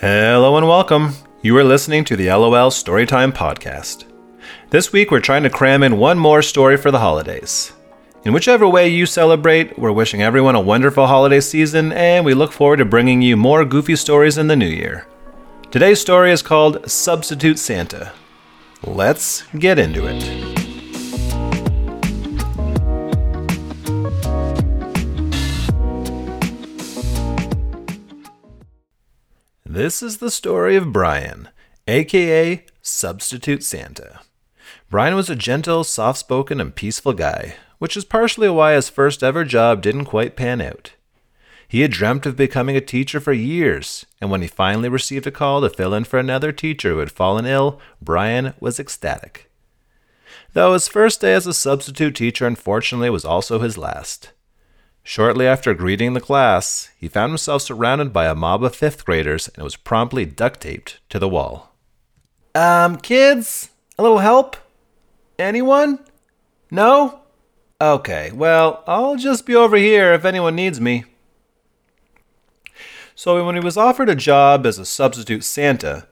Hello and welcome. You are listening to the LOL Storytime Podcast. This week we're trying to cram in one more story for the holidays. In whichever way you celebrate, we're wishing everyone a wonderful holiday season and we look forward to bringing you more goofy stories in the new year. Today's story is called Substitute Santa. Let's get into it. This is the story of Brian, aka Substitute Santa. Brian was a gentle, soft spoken, and peaceful guy, which is partially why his first ever job didn't quite pan out. He had dreamt of becoming a teacher for years, and when he finally received a call to fill in for another teacher who had fallen ill, Brian was ecstatic. Though his first day as a substitute teacher unfortunately was also his last. Shortly after greeting the class, he found himself surrounded by a mob of fifth graders and was promptly duct taped to the wall. Um, kids? A little help? Anyone? No? Okay, well, I'll just be over here if anyone needs me. So, when he was offered a job as a substitute Santa,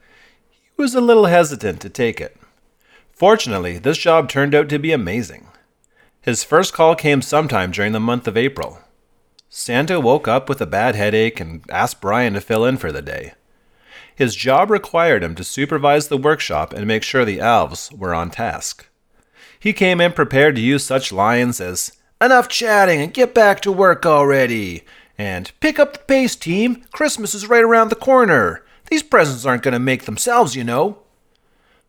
he was a little hesitant to take it. Fortunately, this job turned out to be amazing. His first call came sometime during the month of April. Santa woke up with a bad headache and asked Brian to fill in for the day. His job required him to supervise the workshop and make sure the elves were on task. He came in prepared to use such lines as, Enough chatting and get back to work already! And pick up the pace, team! Christmas is right around the corner! These presents aren't going to make themselves, you know!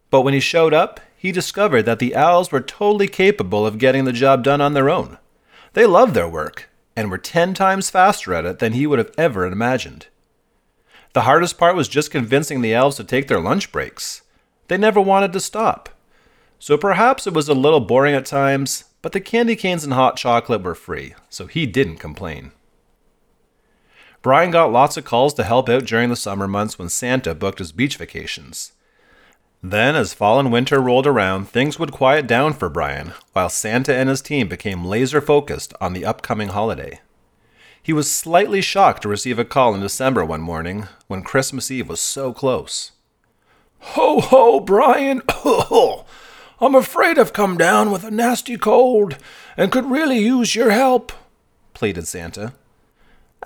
But when he showed up, he discovered that the owls were totally capable of getting the job done on their own. They loved their work and were 10 times faster at it than he would have ever imagined. The hardest part was just convincing the elves to take their lunch breaks. They never wanted to stop. So perhaps it was a little boring at times, but the candy canes and hot chocolate were free, so he didn't complain. Brian got lots of calls to help out during the summer months when Santa booked his beach vacations. Then, as fall and winter rolled around, things would quiet down for Brian, while Santa and his team became laser focused on the upcoming holiday. He was slightly shocked to receive a call in December one morning when Christmas Eve was so close. Ho, ho, Brian! I'm afraid I've come down with a nasty cold and could really use your help, pleaded Santa.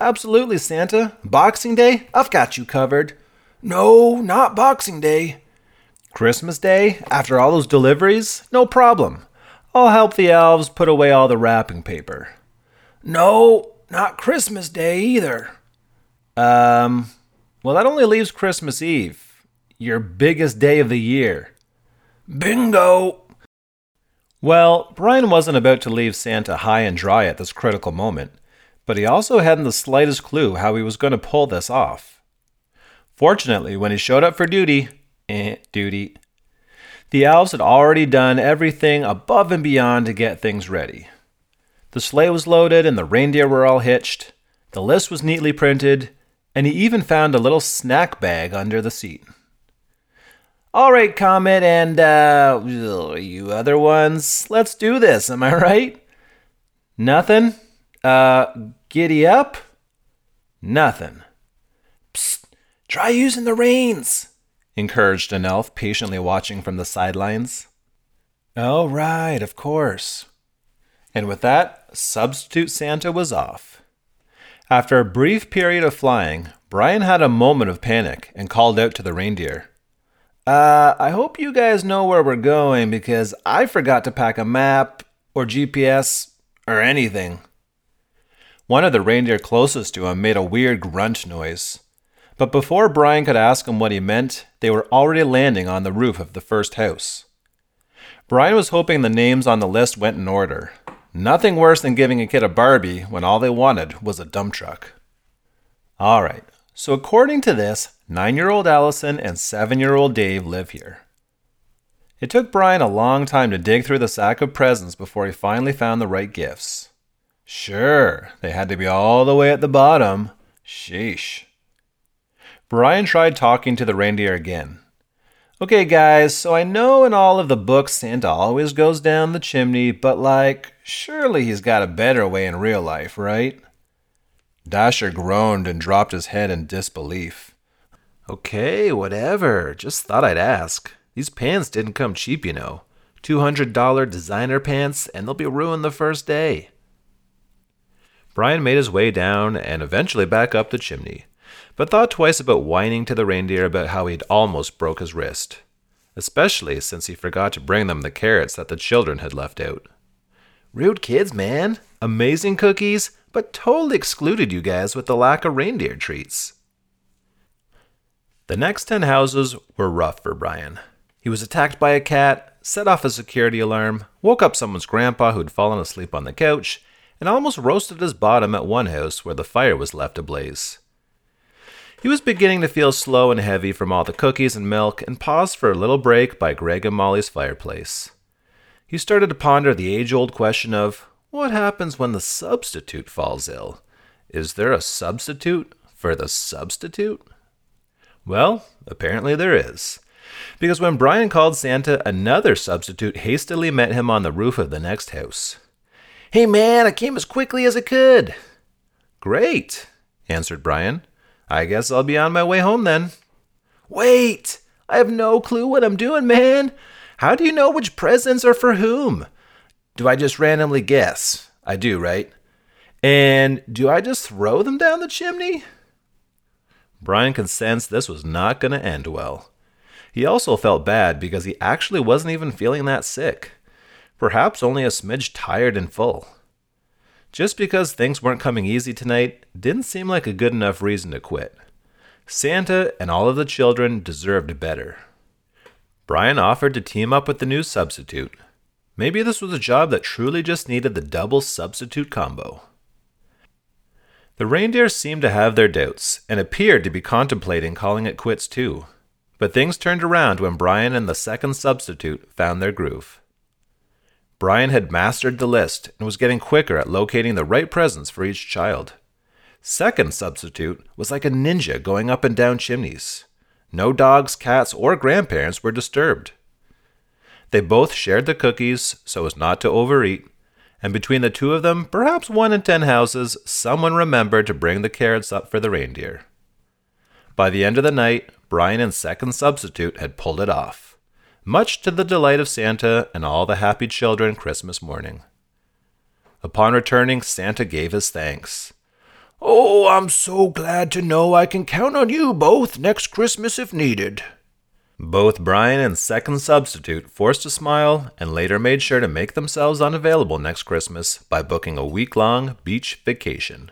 Absolutely, Santa. Boxing Day? I've got you covered. No, not Boxing Day. Christmas Day, after all those deliveries, no problem. I'll help the elves put away all the wrapping paper. No, not Christmas Day either. Um, well, that only leaves Christmas Eve, your biggest day of the year. Bingo! Well, Brian wasn't about to leave Santa high and dry at this critical moment, but he also hadn't the slightest clue how he was going to pull this off. Fortunately, when he showed up for duty, eh, duty. The elves had already done everything above and beyond to get things ready. The sleigh was loaded and the reindeer were all hitched. The list was neatly printed, and he even found a little snack bag under the seat. All right, Comet and uh, you other ones, let's do this, am I right? Nothing? Uh, giddy up? Nothing. Psst, try using the reins encouraged an elf patiently watching from the sidelines. Oh, right, of course. And with that, Substitute Santa was off. After a brief period of flying, Brian had a moment of panic and called out to the reindeer. Uh, I hope you guys know where we're going because I forgot to pack a map or GPS or anything. One of the reindeer closest to him made a weird grunt noise. But before Brian could ask him what he meant, they were already landing on the roof of the first house. Brian was hoping the names on the list went in order. Nothing worse than giving a kid a Barbie when all they wanted was a dump truck. All right, so according to this, nine year old Allison and seven year old Dave live here. It took Brian a long time to dig through the sack of presents before he finally found the right gifts. Sure, they had to be all the way at the bottom. Sheesh. Brian tried talking to the reindeer again. Okay, guys, so I know in all of the books Santa always goes down the chimney, but like, surely he's got a better way in real life, right? Dasher groaned and dropped his head in disbelief. Okay, whatever. Just thought I'd ask. These pants didn't come cheap, you know. $200 designer pants, and they'll be ruined the first day. Brian made his way down and eventually back up the chimney, but thought twice about whining to the reindeer about how he'd almost broke his wrist, especially since he forgot to bring them the carrots that the children had left out. Rude kids, man. Amazing cookies, but totally excluded you guys with the lack of reindeer treats. The next 10 houses were rough for Brian. He was attacked by a cat, set off a security alarm, woke up someone's grandpa who'd fallen asleep on the couch, and almost roasted his bottom at one house where the fire was left ablaze. He was beginning to feel slow and heavy from all the cookies and milk and paused for a little break by Greg and Molly's fireplace. He started to ponder the age old question of what happens when the substitute falls ill? Is there a substitute for the substitute? Well, apparently there is. Because when Brian called Santa, another substitute hastily met him on the roof of the next house. Hey man, I came as quickly as I could. Great, answered Brian. I guess I'll be on my way home then. Wait! I have no clue what I'm doing, man. How do you know which presents are for whom? Do I just randomly guess? I do, right? And do I just throw them down the chimney? Brian could sense this was not going to end well. He also felt bad because he actually wasn't even feeling that sick. Perhaps only a smidge tired and full. Just because things weren't coming easy tonight didn't seem like a good enough reason to quit. Santa and all of the children deserved better. Brian offered to team up with the new substitute. Maybe this was a job that truly just needed the double substitute combo. The reindeer seemed to have their doubts and appeared to be contemplating calling it quits too. But things turned around when Brian and the second substitute found their groove. Brian had mastered the list and was getting quicker at locating the right presents for each child. Second substitute was like a ninja going up and down chimneys. No dogs, cats, or grandparents were disturbed. They both shared the cookies so as not to overeat and between the two of them, perhaps one in ten houses, someone remembered to bring the carrots up for the reindeer. By the end of the night, Brian and Second Substitute had pulled it off, much to the delight of Santa and all the happy children Christmas morning. Upon returning, Santa gave his thanks. Oh, I'm so glad to know I can count on you both next Christmas if needed. Both Brian and Second Substitute forced a smile and later made sure to make themselves unavailable next Christmas by booking a week long beach vacation.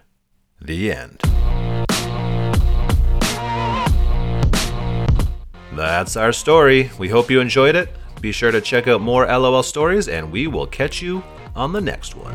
The end. That's our story. We hope you enjoyed it. Be sure to check out more LOL stories, and we will catch you on the next one.